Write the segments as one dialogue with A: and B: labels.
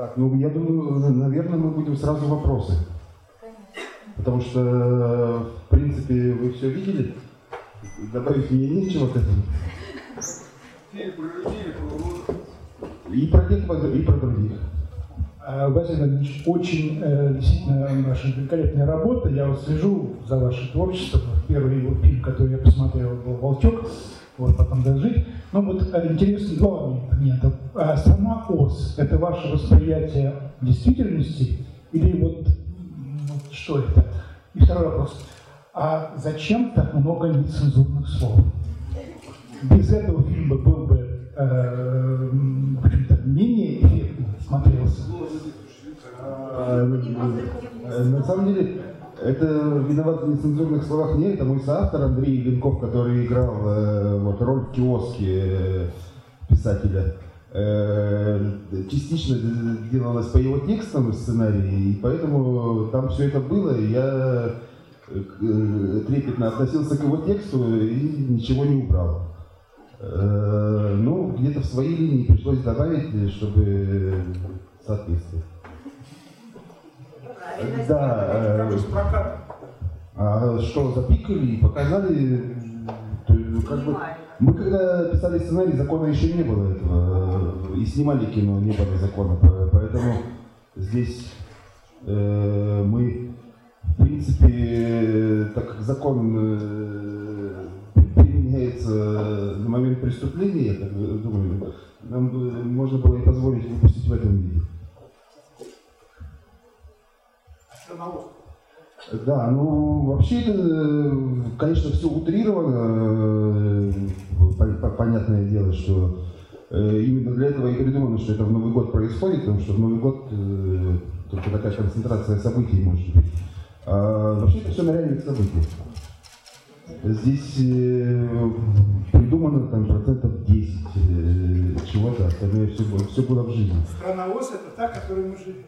A: Так, ну я думаю, наверное, мы будем сразу вопросы. Потому что, в принципе, вы все видели. Добавить мне нечего к этому. И про тех, и про других.
B: А, Василий очень э, действительно ваша великолепная работа. Я вот слежу за вашим творчеством. Первый его фильм, который я посмотрел, был «Волчок». Вот, потом «Дожить». Ну вот э, интересно два момента. А сама ОС – это ваше восприятие действительности или вот, вот что это? И второй вопрос. А зачем так много нецензурных слов? Без этого фильм был бы э, менее эффектно смотрелся.
A: А, На самом деле, это виноват в нецензурных словах не это мой соавтор Андрей Ленков, который играл э, вот, роль в киоске э, писателя. Э, частично делалось по его текстам сценарии, и поэтому там все это было, и я э, трепетно относился к его тексту и ничего не убрал. Э, Ну, где-то в своей линии пришлось добавить, чтобы соответствовать. Да, э, а что, запикали и показали, то, как бы, мы когда писали сценарий, закона еще не было этого, и снимали кино, не было закона, по- поэтому здесь э, мы, в принципе, так как закон э, применяется на момент преступления, я так думаю, нам можно было и позволить выпустить в этом виде. Да, ну вообще это, конечно, все утрировано. э, по- по- Понятное дело, что э, именно для этого и придумано, что это в Новый год происходит, потому что в Новый год э, только такая концентрация событий может быть. А вообще это все на реальных событиях. Здесь придумано там процентов 10 э, чего-то, остальное все, все было в жизни.
B: Страна ОС – это та, в которой мы живем.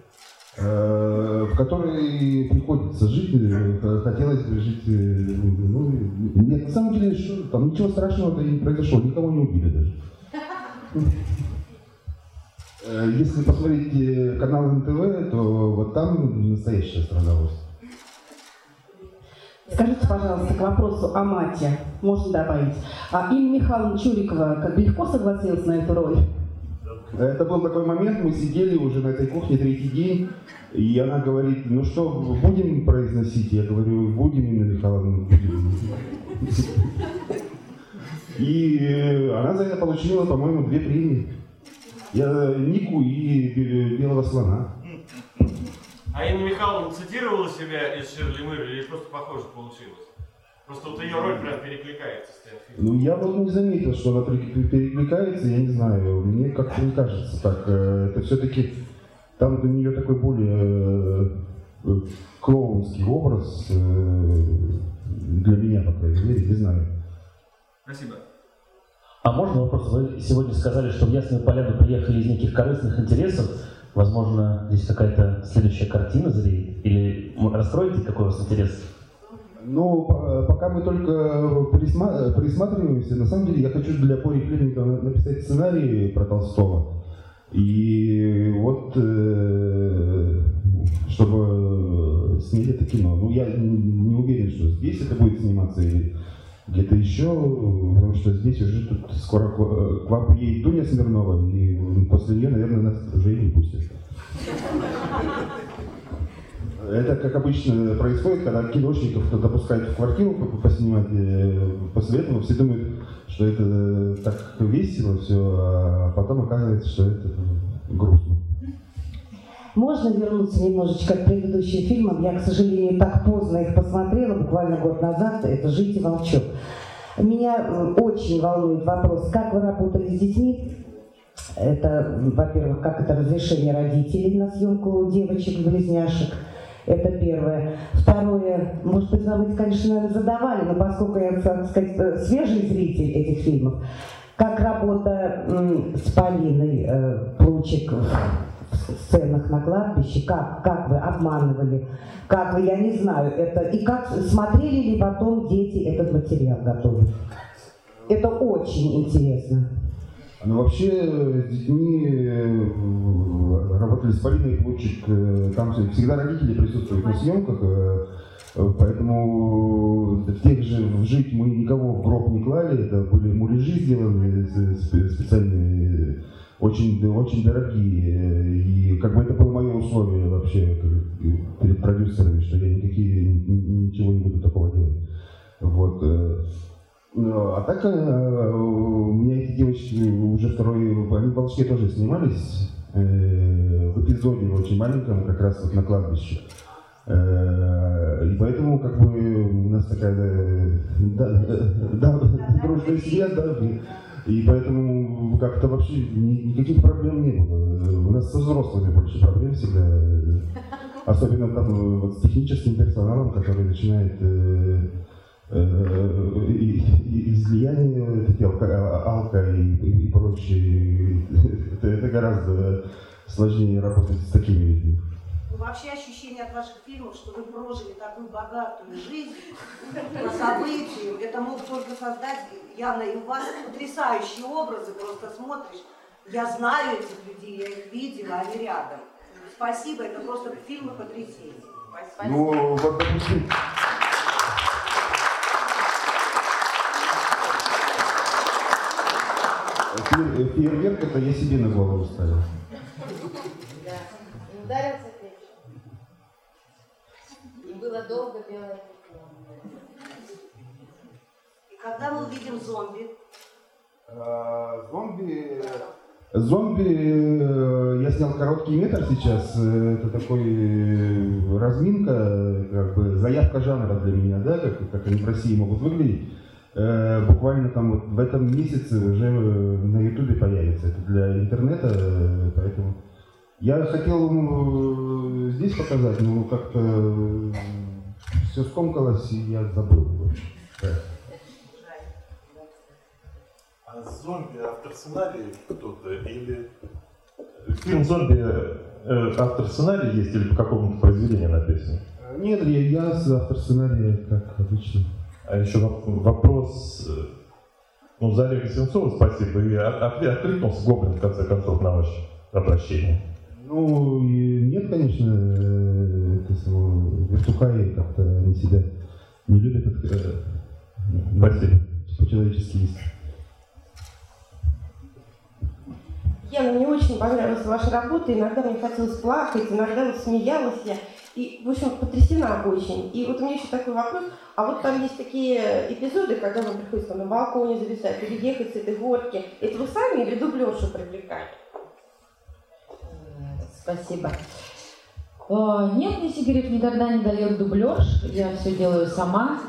A: Э, в которой приходится жить, э, хотелось бы жить, э, ну, нет, на самом деле, что, там ничего страшного-то и не произошло, никого не убили даже. Если посмотреть канал НТВ, то вот там настоящая страна.
C: Скажите, пожалуйста, к вопросу о мате, можно добавить. А Инна Михайловна Чурикова как бы легко согласилась на эту роль?
A: Это был такой момент, мы сидели уже на этой кухне третий день, и она говорит, ну что, будем произносить? Я говорю, будем, Инна Михайловна, будем. И э, она за это получила, по-моему, две премии. Я Нику и Бе- Белого слона.
D: А Инна Михайловна цитировала себя из Шерли Мырли или просто похоже получилось? Просто вот ее роль прям перекликается с тем фильмом.
A: Ну, я вот не заметил, что она пере- перекликается, я не знаю. Мне как-то не кажется так. Э, Это все-таки там у нее такой более э, клоунский образ э, для меня, по крайней мере, не знаю.
D: Спасибо.
E: А можно вопрос? Вы сегодня сказали, что в Ясную Поляну приехали из неких корыстных интересов. Возможно, здесь какая-то следующая картина зреет? Или раскроете, какой у вас интерес?
A: Ну, по- пока мы только присма- присматриваемся, на самом деле я хочу для Пори Хлебникова на- написать сценарий про Толстого. И вот, э, чтобы снять это кино. Ну, я не уверен, что здесь это будет сниматься или где-то еще, потому что здесь уже тут скоро к вам приедет Дуня Смирнова, и после нее, наверное, нас уже и не пустят. Это, как обычно происходит, когда киношников кто допускает в квартиру по- поснимать. э, После этого все думают, что это так весело все, а потом оказывается, что это грустно.
F: Можно вернуться немножечко к предыдущим фильмам? Я, к сожалению, так поздно их посмотрела, буквально год назад. Это «Жить и волчок». Меня очень волнует вопрос, как вы работали с детьми? Это, во-первых, как это разрешение родителей на съемку девочек-близняшек? Это первое. Второе, может быть, вам это, конечно, задавали, но поскольку я, так сказать, э, свежий зритель этих фильмов, как работа с Полиной э, Плучик в сценах на кладбище, как, как вы обманывали, как вы, я не знаю, это, и как смотрели ли потом дети этот материал готовый. Это очень интересно.
A: Ну, вообще, с детьми э, работали с Полиной Плучик, э, там всегда родители присутствуют на съемках, э, поэтому тех же «Жить» мы никого в гроб не клали, это были муляжи сделаны специальные, очень, очень дорогие, и как бы это было мое условие вообще перед продюсерами, что я никакие, ничего не буду такого делать. Вот. Ну, а так э, у меня эти девочки уже второй, они в Волжске тоже снимались э, в эпизоде очень маленьком, как раз вот на кладбище. Э, и поэтому как бы у нас такая да, да, дружная семья, да, и поэтому как-то вообще никаких проблем не было. У нас со взрослыми больше проблем всегда, особенно там вот с техническим персоналом, который начинает излияние, эти алка, и, и, и прочее, это, это гораздо сложнее работать с такими людьми.
G: Ну, вообще ощущение от ваших фильмов, что вы прожили такую богатую жизнь по событиям, это мог только создать явно и у вас потрясающие образы, просто смотришь. Я знаю этих людей, я их видела, они рядом. Спасибо, это просто фильмы потрясения. Спасибо.
A: Ну, вот, допустим, Фейерверк это я себе на голову ставил.
H: Да. И ударился печь. И было долго белое пятно.
G: И когда мы увидим зомби?
A: А, зомби... Зомби, э, я снял короткий метр сейчас, э, это такой э, разминка, как бы заявка жанра для меня, да, как, как они в России могут выглядеть. Э, буквально там вот в этом месяце уже на Ютубе появится. Это для интернета, э, поэтому я хотел ну, здесь показать, но как-то э, все скомкалось, и я забыл. Да.
I: А зомби автор сценария кто-то или фильм зомби автор сценария есть или по какому-то произведению написан?
A: Нет, я, я автор сценария, как обычно.
I: А еще вопрос, э, ну, за Олега Сенцова спасибо, и откликнулся Гоблин, в конце концов, на ваше обращение.
A: Ну, нет, конечно, э, вертухаи как-то они себя не любят. Э,
I: спасибо.
A: По-человечески есть.
J: Яна, мне очень понравилась ваша работа, иногда мне хотелось плакать, иногда вот смеялась я. И, в общем, потрясена очень. И вот у меня еще такой вопрос. А вот там есть такие эпизоды, когда вам приходится на балконе зависать или ехать с этой горки. Это вы сами или дублершу привлекали?
H: Спасибо. Э, нет, мне Сигарев никогда не дает дублерш. Я все делаю сама.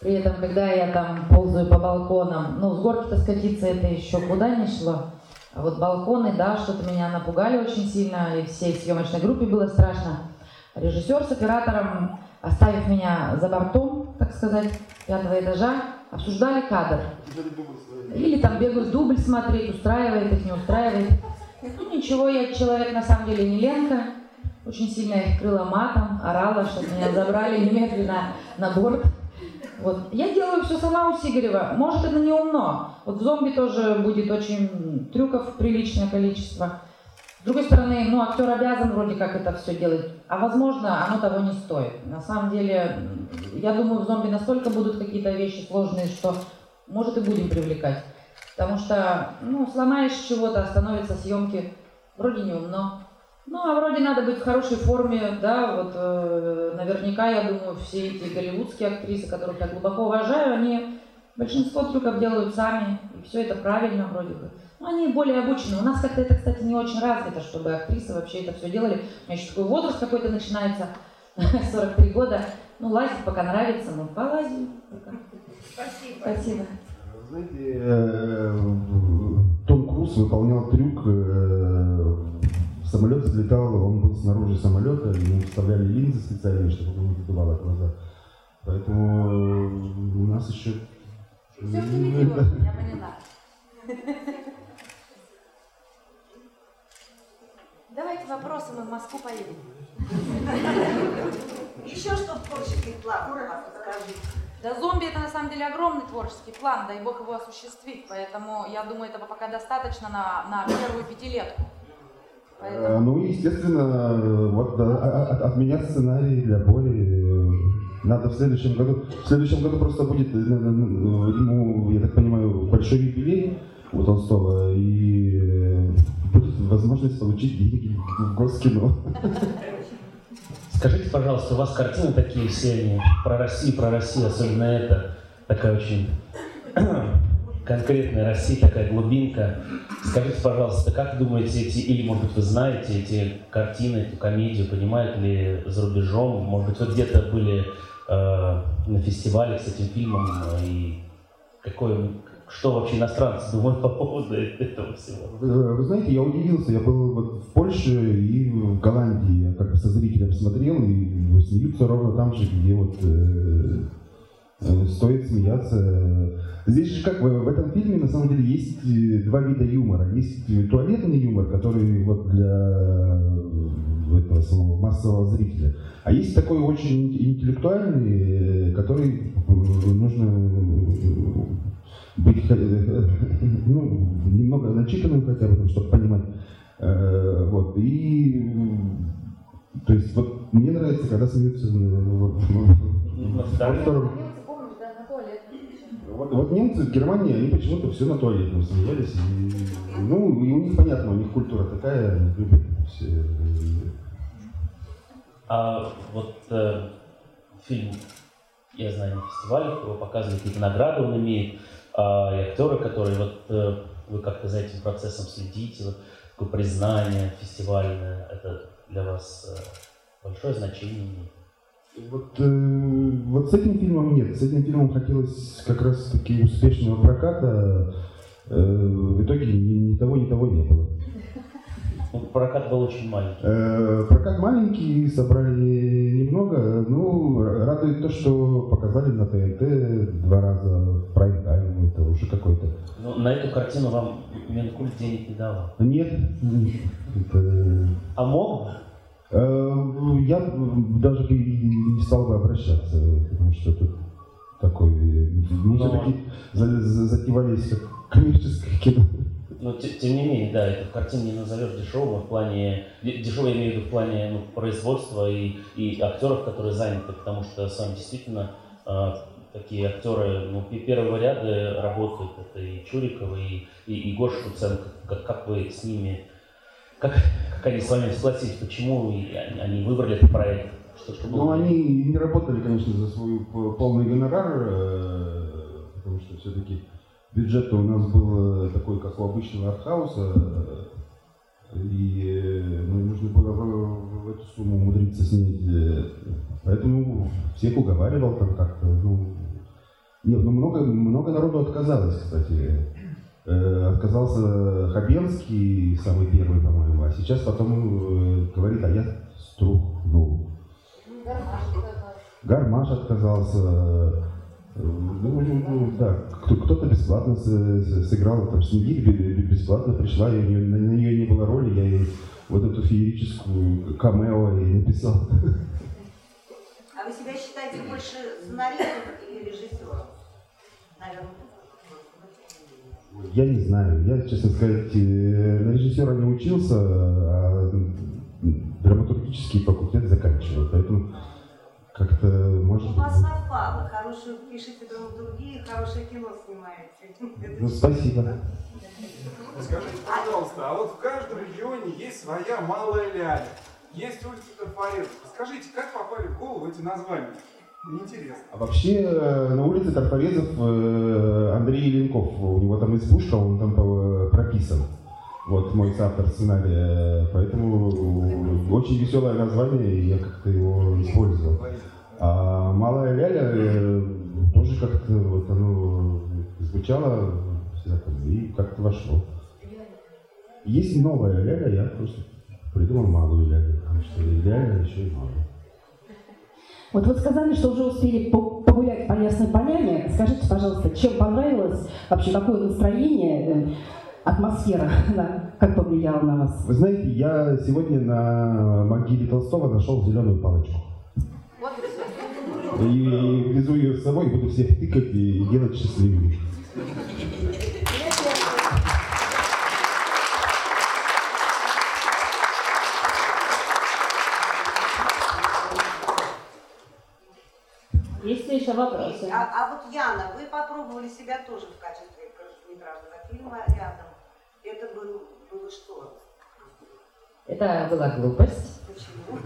H: При этом, когда я там ползаю по балконам, ну, с горки-то скатиться это еще куда не шло. А вот балконы, да, что-то меня напугали очень сильно, и всей съемочной группе было страшно. Режиссер с оператором, оставив меня за бортом, так сказать, пятого этажа, обсуждали кадр. Или там бегают дубль смотреть, устраивает их, не устраивает. Ну ничего, я человек на самом деле не Ленка. Очень сильно их крыла матом, орала, чтобы меня забрали немедленно на борт. Вот. Я делаю все сама у Сигарева. Может, это не умно. Вот в зомби тоже будет очень трюков приличное количество. С другой стороны, ну, актер обязан вроде как это все делать, а возможно, оно того не стоит. На самом деле, я думаю, в зомби настолько будут какие-то вещи сложные, что может и будем привлекать. Потому что, ну, сломаешь чего-то, остановятся съемки, вроде не умно. Ну, а вроде надо быть в хорошей форме, да, вот э, наверняка, я думаю, все эти голливудские актрисы, которых я глубоко уважаю, они большинство трюков делают сами, и все это правильно вроде бы. Ну, они более обучены. У нас как-то это, кстати, не очень развито, чтобы актрисы вообще это все делали. У меня еще такой возраст какой-то начинается, 43 года. Ну, лазить пока нравится, ну, полазим.
G: Спасибо.
H: Спасибо.
A: Знаете, э, Том Круз выполнял трюк э, Самолет взлетал, он был снаружи самолета, ему вставляли линзы специальные, чтобы он не задувало глаза. Поэтому э, у нас еще...
G: Все впереди, я поняла.
H: Давайте вопросы, мы в Москву поедем.
G: Еще что в творческих планах, скажите.
H: Да зомби это на самом деле огромный творческий план, дай бог его осуществить, поэтому я думаю, этого пока достаточно на, на первую пятилетку. Поэтому...
A: Ну, естественно, вот да, а- а- от меня сценарий для боли э, надо в следующем году. В следующем году просто будет, э, э, ему, я так понимаю, большой юбилей у Толстого, и э, будет возможность получить деньги в Госкино.
E: Скажите, пожалуйста, у вас картины такие все про Россию, про Россию, особенно это, такая очень конкретная Россия, такая глубинка. Скажите, пожалуйста, как думаете, эти, или, может быть, вы знаете эти картины, эту комедию, понимают ли за рубежом? Может быть, вы где-то были э, на фестивале с этим фильмом, э, и какое, что вообще иностранцы думают по поводу этого всего?
A: Вы знаете, я удивился, я был вот в Польше и в Голландии, я как бы со зрителем смотрел, и смеются ровно там же, где вот э, э, стоит смеяться. Здесь же как, в, этом фильме на самом деле есть э, два вида юмора. Есть туалетный юмор, который вот для этого самого массового зрителя. А есть такой очень интеллектуальный, который нужно быть э, ну, немного начитанным хотя бы, чтобы понимать. Э, Вот. И то есть вот мне нравится, когда смеются э, вот, во втором.
H: На туалетном.
A: Вот, вот немцы в Германии, они почему-то все на туалетном смеялись. И, ну, и у них понятно, у них культура такая, они любят все.
E: А вот э, фильм, я знаю, на фестивалях его показывали, какие-то награды он имеет, а, и актеры, которые вот э, вы как-то за этим процессом следите, вот такое признание фестивальное, это для вас э, большое значение?
A: Вот, э, вот с этим фильмом нет. С этим фильмом хотелось как раз таки успешного проката. Э, в итоге ни, ни того, ни того не было.
E: Ну, прокат был очень маленький.
A: Э, Прокат маленький, собрали немного. Ну, радует то, что показали на ТНТ два раза уже какой-то.
E: Ну, на эту картину вам Минкульт денег не давал.
A: Нет.
E: А мог?
A: Э, Я даже не стал бы обращаться, потому что тут такой... Мы
E: Но-
A: все-таки за- затевались как коммерческое кино.
E: Но те- тем не менее, да, эту картину не назовешь дешевым в плане, де- дешевой я имею в виду в плане ну, производства и, и актеров, которые заняты, потому что с вами действительно э, такие актеры ну, пе- первого ряда работают, это и Чурикова, и, и, и Гоша Куценко, как, как вы с ними, как, как они с вами согласились, почему они, выбрали этот проект? Что, что было?
A: Ну, они не работали, конечно, за свой полный гонорар, э, потому что все-таки бюджет у нас был э, такой, как у обычного артхауса, и э, ну, нужно было в, в эту сумму умудриться снять. Поэтому всех уговаривал там как-то. Ну, нет, ну много, много народу отказалось, кстати. Э, отказался Хабенский, самый первый, по-моему, а сейчас потом э, говорит, а я струхнул. Гармаш отказался. э, Ну, ну, ну, да, кто- кто-то бесплатно сыграл, там, Снегирь бе- бе- бесплатно пришла, нее, на, на нее не было роли, я ей вот эту феерическую камео и написал.
G: А вы себя считаете больше сценаристом или режиссером? Наверное.
A: Я не знаю, я, честно сказать, э, на режиссера не учился, а драматургический факультет заканчивал, поэтому как-то, может
G: У
A: быть...
G: вас совпало. Хорошую пишете драматургии, хорошее кино снимаете.
A: Ну, спасибо.
K: Скажите, пожалуйста, а вот в каждом регионе есть своя малая ляля. Есть улица Трафаретов. Скажите, как попали в голову эти названия? Мне Интересно.
A: А вообще э, на улице Тарфорезов э, Андрей Еленков, у него там избушка, он там э, прописан. Вот мой соавтор сценария, поэтому очень веселое название, и я как-то его использовал. А Малая Ляля тоже как-то вот оно звучало и как-то вошло. Есть новая Ляля, я просто придумал Малую Лялю, потому что Ляля еще и Малая.
C: Вот вы сказали, что уже успели по- погулять по Ясной Поляне. Скажите, пожалуйста, чем понравилось, вообще какое настроение, э, атмосфера, да, как повлияла на вас?
A: Вы знаете, я сегодня на могиле Толстого нашел зеленую палочку.
H: И.
A: И везу ее с собой, буду всех тыкать и делать счастливыми.
L: Еще вопросы?
G: А, а вот Яна, вы попробовали себя тоже в качестве короткометражного фильма рядом. Это был, было что?
H: Это была глупость.
G: Почему?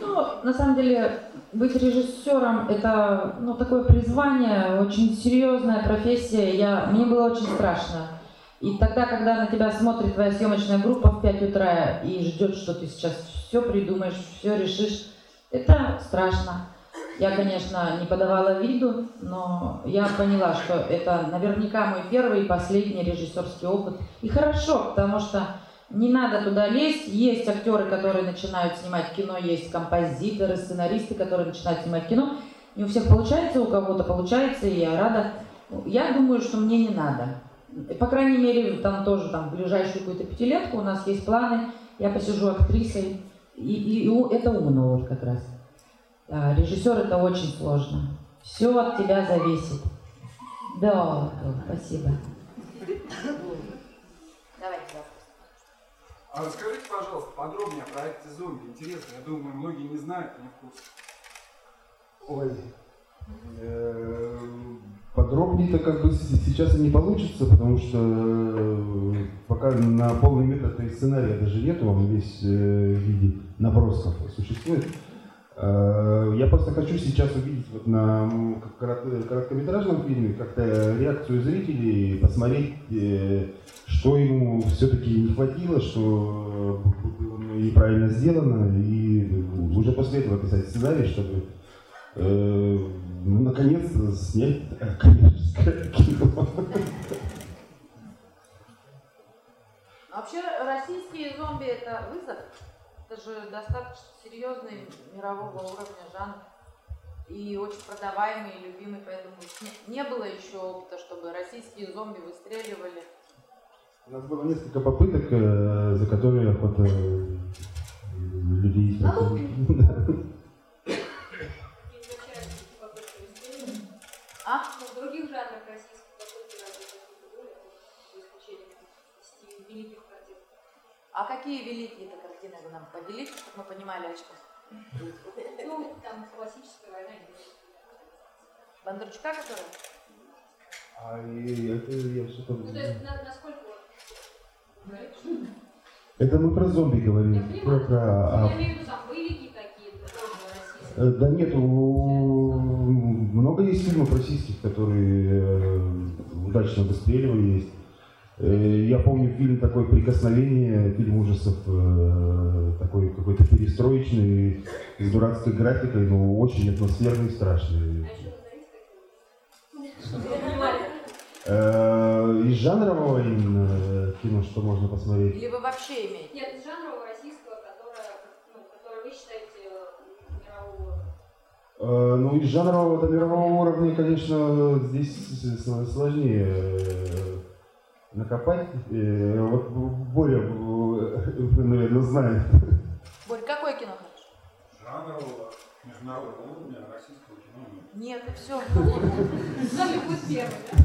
H: Ну, на самом деле, быть режиссером – это ну, такое призвание, очень серьезная профессия. Я, мне было очень страшно. И тогда, когда на тебя смотрит твоя съемочная группа в 5 утра и ждет, что ты сейчас все придумаешь, все решишь, это страшно. Я, конечно, не подавала виду, но я поняла, что это наверняка мой первый и последний режиссерский опыт. И хорошо, потому что не надо туда лезть. Есть актеры, которые начинают снимать кино, есть композиторы, сценаристы, которые начинают снимать кино. Не у всех получается, у кого-то получается, и я рада. Я думаю, что мне не надо. По крайней мере, там тоже там, в ближайшую какую-то пятилетку у нас есть планы. Я посижу актрисой, и, и, и это умно вот как раз. Да, режиссер это очень сложно. Все от тебя зависит. Да, спасибо.
G: Давайте,
K: А расскажите, пожалуйста, подробнее о проекте «Зомби». Интересно, я думаю, многие не знают, не в курсе.
A: Ой. Э, Подробнее-то как бы сейчас и не получится, потому что э, пока на полный метр сценария даже нету, он весь э, в виде набросков существует. Э, Я просто хочу сейчас увидеть вот на короткометражном фильме как-то реакцию зрителей, посмотреть, э, что ему все-таки не хватило, что э, неправильно сделано, и уже после этого писать сценарий, чтобы ну, наконец-то снять коммерческое кино.
H: Вообще российские зомби это вызов. Это же достаточно серьезный мирового уровня жанр. И очень продаваемый и любимый, поэтому не, не было еще опыта, чтобы российские зомби выстреливали.
A: У нас было несколько попыток, э, за которые охота э, людей.
H: А?
M: Но в других жанрах российских попытки работать не было, за исключением десяти великих картин.
H: А какие великие-то картины вы нам поделите, чтобы мы понимали, о чем?
M: Ну, там классическая война.
H: Бондарчука, которая?
A: А и это я что-то...
M: Ну, то есть, на- насколько
A: Это мы про зомби говорим. Про, про- а-
M: Я имею в виду там боевики какие-то.
A: Э, Да нет, у- много есть фильмов российских, которые э, удачно выстреливали. Есть. Э, Я помню фильм такой «Прикосновение», фильм ужасов, э, такой какой-то перестроечный, с дурацкой графикой, но очень атмосферный и страшный. Э, Из жанрового именно кино, что можно посмотреть?
H: Или вы вообще имеете?
M: Нет, из жанрового российского, которое, ну, которое вы считаете мирового
A: Э, Ну, из жанрового до мирового уровня, конечно, здесь сложнее накопать. Э, Вот Боря, э, наверное, знает.
H: Борь, какое кино хочешь?
N: Жанрового, международного уровня российского кино нет.
H: Нет, и все.
M: Зомби будет первый, да?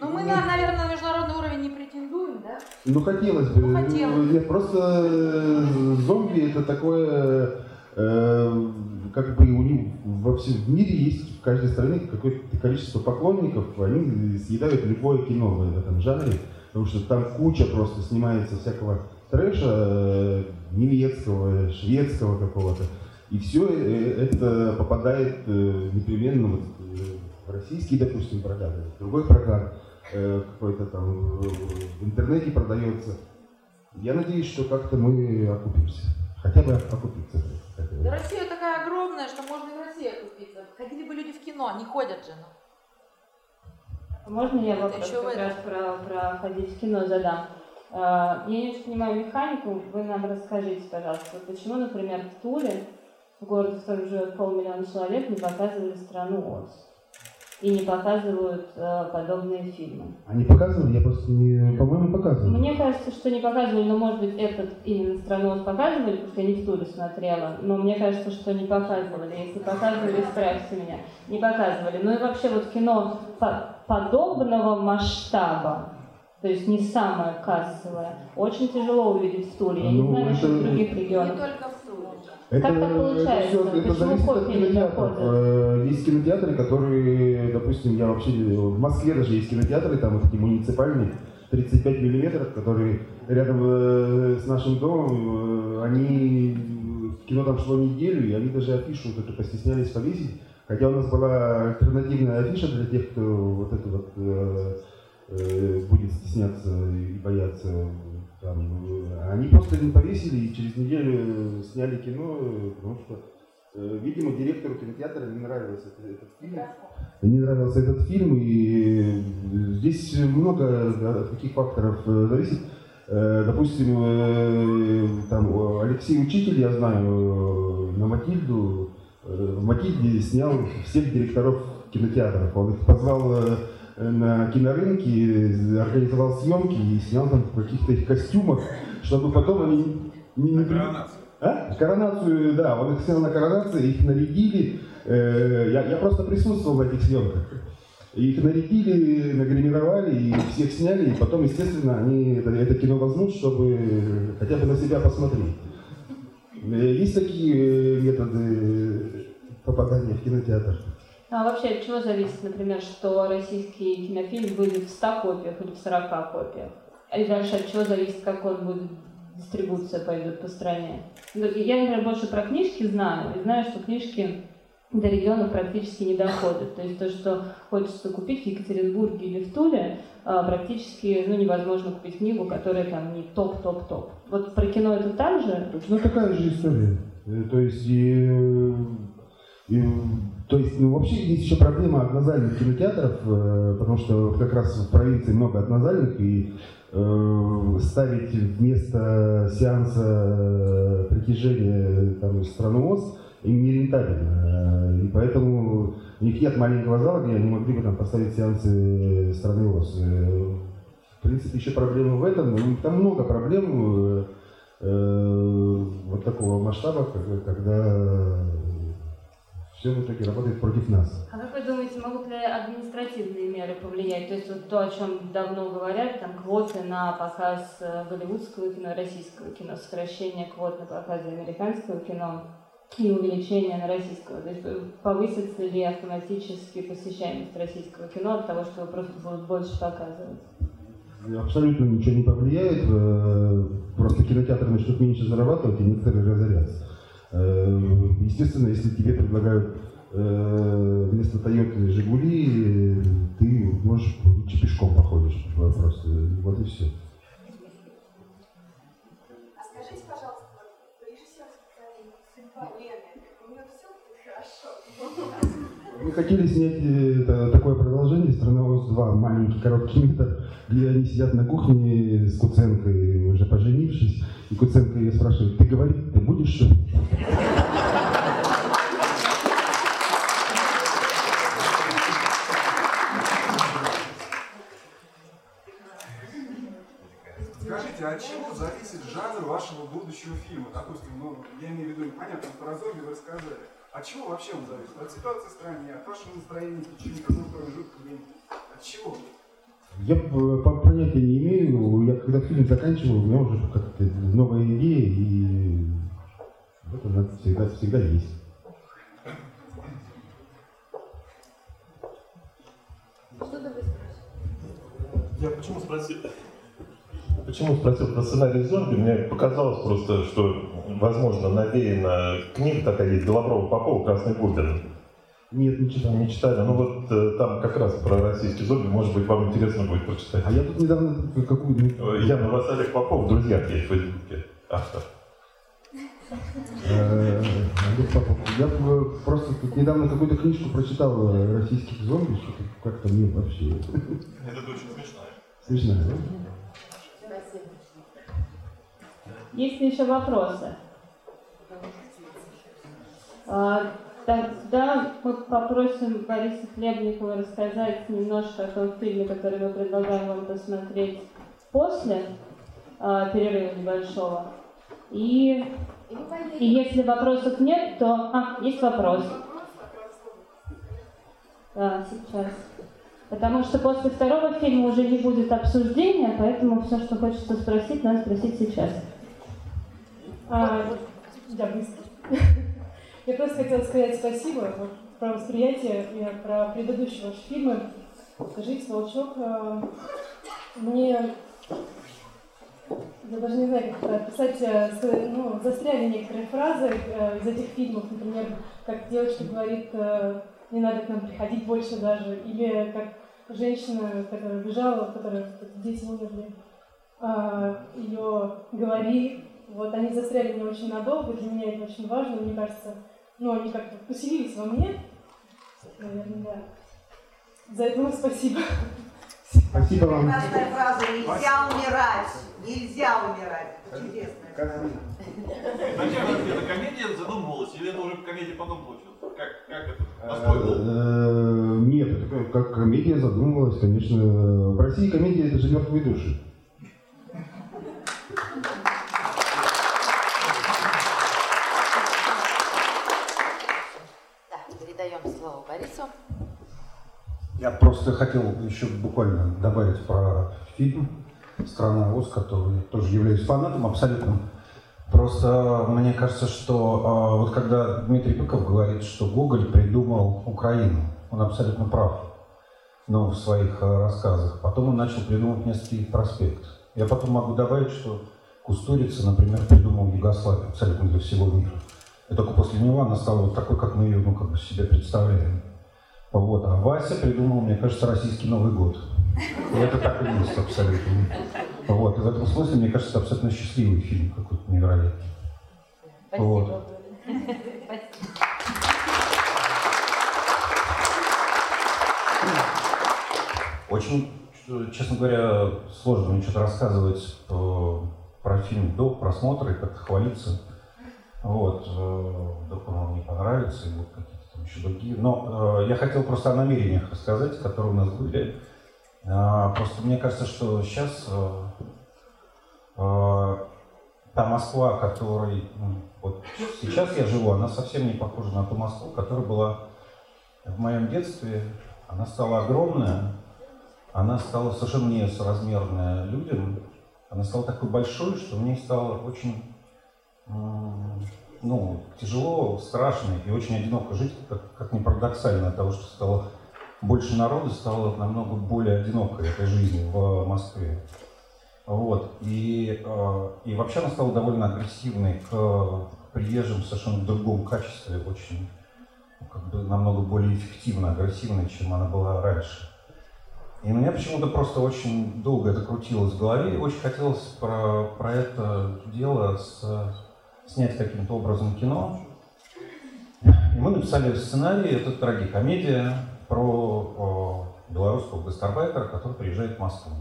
H: Ну, мы, на- наверное, на международный уровень не претендуем, да?
A: Ну, хотелось бы.
H: Ну, хотелось.
A: Нет, просто э, зомби это такое, как бы у них во всем мире есть в каждой стране какое-то количество поклонников, они съедают любое кино в этом жанре, потому что там куча просто снимается всякого трэша э, немецкого, шведского какого-то, и все это попадает э, непременно вот, э, в российский, допустим, прокат, в другой прокат э, какой-то там э, в интернете продается. Я надеюсь, что как-то мы окупимся. Хотя бы окупиться.
H: Да Россия такая огромная, что можно и в России окупиться. Ходили бы люди в кино, не ходят же. ну.
L: Можно я вопрос
H: еще в
L: как раз про, про ходить в кино задам? А, Я не очень понимаю механику, вы нам расскажите, пожалуйста, почему, например, в Туле, в городе, в котором живет полмиллиона человек, не показывали страну Оз? И не показывают э, подобные фильмы.
A: Они показывали, я просто не, по-моему, показывал.
L: Мне кажется, что не показывали, но может быть этот именно «Странос» показывали, потому что я не в туре смотрела, но мне кажется, что не показывали. Если показывали, исправьте меня. Не показывали. Ну и вообще вот кино по- подобного масштаба, то есть не самое кассовое, очень тяжело увидеть в туре. Я не
A: Ну,
L: знаю насчет
A: это-
L: других
M: Не
L: регионов.
M: только в.
A: Это,
L: Как так получается?
A: это всё- это зависит от кинотеатров. Э, Есть кинотеатры, которые, допустим, я вообще в Москве даже есть кинотеатры, там вот такие муниципальные, 35 миллиметров, которые рядом э, с нашим домом, э, они кино там шло неделю, и они даже афишу вот эту постеснялись повесить. Хотя у нас была альтернативная афиша для тех, кто вот это вот э, э, будет стесняться и бояться. Там, э, они просто не повесили и через неделю сняли кино, э, потому что, э, видимо, директору кинотеатра не нравился этот, фильм. Не нравился этот фильм, и э, здесь много от каких факторов э, зависит. Э, Допустим, э, там э, Алексей Учитель, я знаю, э, на Матильду, э, в Матильде снял всех директоров кинотеатров. Он их позвал э, на кинорынке, организовал съемки и снял там в каких-то их костюмах, чтобы потом они не, не, при- а? Коронацию, да, он их снял на коронации, их нарядили. Э, я, я просто присутствовал на этих съемках. Их нарядили, нагримировали, и всех сняли, и потом, естественно, они это, это кино возьмут, чтобы хотя бы на себя посмотреть. Э, Есть такие э, методы попадания в кинотеатр.
L: А вообще от чего зависит, например, что российский кинофильм выйдет в 100 копиях или в 40 копиях? И дальше от чего зависит, как он будет, дистрибуция пойдет по стране? Ну, Я, например, больше про книжки знаю, и знаю, что книжки до регионов практически не доходят. То есть то, что хочется купить в Екатеринбурге или в Туле, а, практически ну, невозможно купить книгу, которая там не топ-топ-топ. Вот про кино это так же?
A: Ну, такая же история. Э, То есть, и, э, и, то есть, ну, вообще есть еще проблема однозальных кинотеатров, э, потому что как раз в провинции много однозальных, и э, ставить вместо сеанса э, притяжения там, страну ОС им не рентабельно. Э, И поэтому у них нет маленького зала, где они могли бы там поставить сеансы страны ОС. Э, В принципе, еще проблема в этом. Ну, Там много проблем э, э, вот такого масштаба, когда все в итоге работает против нас.
L: А как вы думаете, могут ли административные меры повлиять? То есть вот то, о чем давно говорят, там квоты на показ э, голливудского кино, российского кино, сокращение квот на показы американского кино и увеличение на российского. То есть э, повысится ли автоматически посещаемость российского кино от того, что его просто будут больше показывать?
A: Абсолютно ничего не повлияет, э, просто кинотеатры начнут меньше зарабатывать, и некоторые разорятся. Э, Естественно, если тебе предлагают э, вместо Тойоты Жигули, э, ты можешь лучше пешком походишь просто. Вот и все. Мы хотели снять э, это- такое продолжение «Страна ОС 2», маленький короткий метр, где они сидят на кухне с Куценкой, уже поженившись, и Куценко ее спрашивает, ты говорить, ты будешь что ли?»
K: Скажите, от чего зависит жанр вашего будущего фильма? Допустим, ну, я имею в виду, понятно, про зомби вы рассказали. От чего вообще он зависит? От ситуации в стране, от вашего настроения в течение какого промежутка времени? От чего?
A: Я э, по- понятия не имею, я когда фильм заканчивал, у меня уже как-то новая идея, и вот она всегда, всегда есть.
M: Что-то.
I: Я почему спросил? Почему спросил про сценарий зомби? Мне показалось просто, что, возможно, навеяна книга такая есть Голоброва Попова «Красный Губин».
A: Нет, не читал.
I: Не читали. Ну вот э, там как раз про российский зомби, может быть, вам интересно будет прочитать.
A: А я тут недавно какую
I: Э, Я на вас Олег Попов, в друзьях есть в Фейсбуке, автор.
A: Э, Олег Попов. Я э, просто тут недавно какую-то книжку прочитал российских зомби, что-то как-то мне вообще
I: Это очень смешно.
A: смешно. да?
L: Есть ли еще вопросы? А, Тогда мы попросим Бориса Хлебникова рассказать немножко о том фильме, который мы предлагаем вам посмотреть после э, перерыва небольшого. И, и если вопросов нет, то... А, есть вопрос. Да, сейчас. Потому что после второго фильма уже не будет обсуждения, поэтому все, что хочется спросить, надо спросить сейчас.
O: А, да, быстро. Я просто хотела сказать спасибо про восприятие и про предыдущие ваши фильмы. Скажите, Волчок, а, мне я даже не знаю, как это описать, э, ну, застряли некоторые фразы э, из этих фильмов, например, как девочка говорит, э, не надо к нам приходить больше даже, или как женщина, которая бежала, которая дети умерли, ее говори, вот они застряли мне очень надолго, для меня это очень важно, мне кажется, ну, они как-то поселились во мне, наверное, да. За это вам спасибо.
A: Спасибо вам.
G: Прекрасная фраза «Нельзя умирать». Нельзя умирать. Это чудесная фраза.
I: Зачем эта комедия задумывалась? Или это уже комедия потом получилась? Как, как это?
A: Э, Нет, это как комедия задумывалась, конечно. В России комедия это же мертвые души.
P: Я просто хотел еще буквально добавить про фильм «Страна Оз», который тоже являюсь фанатом абсолютным. Просто мне кажется, что а, вот когда Дмитрий Быков говорит, что Гоголь придумал Украину, он абсолютно прав ну, в своих а, рассказах. Потом он начал придумывать Невский проспект. Я потом могу добавить, что Кустурица, например, придумал Югославию абсолютно для всего мира. И только после него она стала вот такой, как мы ее ну, как бы себе представляем. Вот. А Вася придумал, мне кажется, российский Новый год. И это так и есть абсолютно. Вот. И в этом смысле, мне кажется, это абсолютно счастливый фильм какой-то невероятный.
H: Спасибо.
P: Вот. Очень, честно говоря, сложно мне что-то рассказывать э, про фильм до просмотра и как-то хвалиться. Вот. э, Вдруг он вам не понравится, и какие-то там другие. Но э, я хотел просто о намерениях рассказать, которые у нас были. А, Просто мне кажется, что сейчас э, э, та Москва, которой м, вот сейчас я живу, она совсем не похожа на ту Москву, которая была в моем детстве. Она стала огромная, она стала совершенно несоразмерная людям. Она стала такой большой, что мне стало очень ну, тяжело, страшно и очень одиноко жить, как, как ни парадоксально, от того, что стало больше народу, стало намного более одиноко этой жизни в Москве. Вот. И, э, и вообще она стала довольно агрессивной к приезжим совершенно в другом качестве, очень ну, как бы намного более эффективно агрессивной, чем она была раньше. И у меня почему-то просто очень долго это крутилось в голове, и очень хотелось про, про это дело с, снять каким-то образом кино. И мы написали сценарий, это трагикомедия про о, белорусского гастарбайтера, который приезжает в Москву.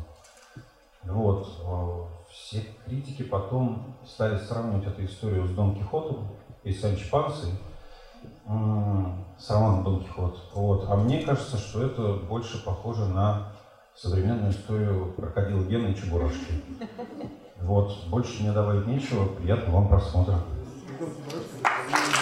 P: Вот. о, Все критики потом стали сравнивать эту историю с Дон Кихотом и Санчо Пансой, с романом Дон Кихот. Вот. А мне кажется, что это больше похоже на современную историю крокодила Гена и Чебурашки. Вот, больше мне добавить нечего. Приятного вам просмотра. Спасибо.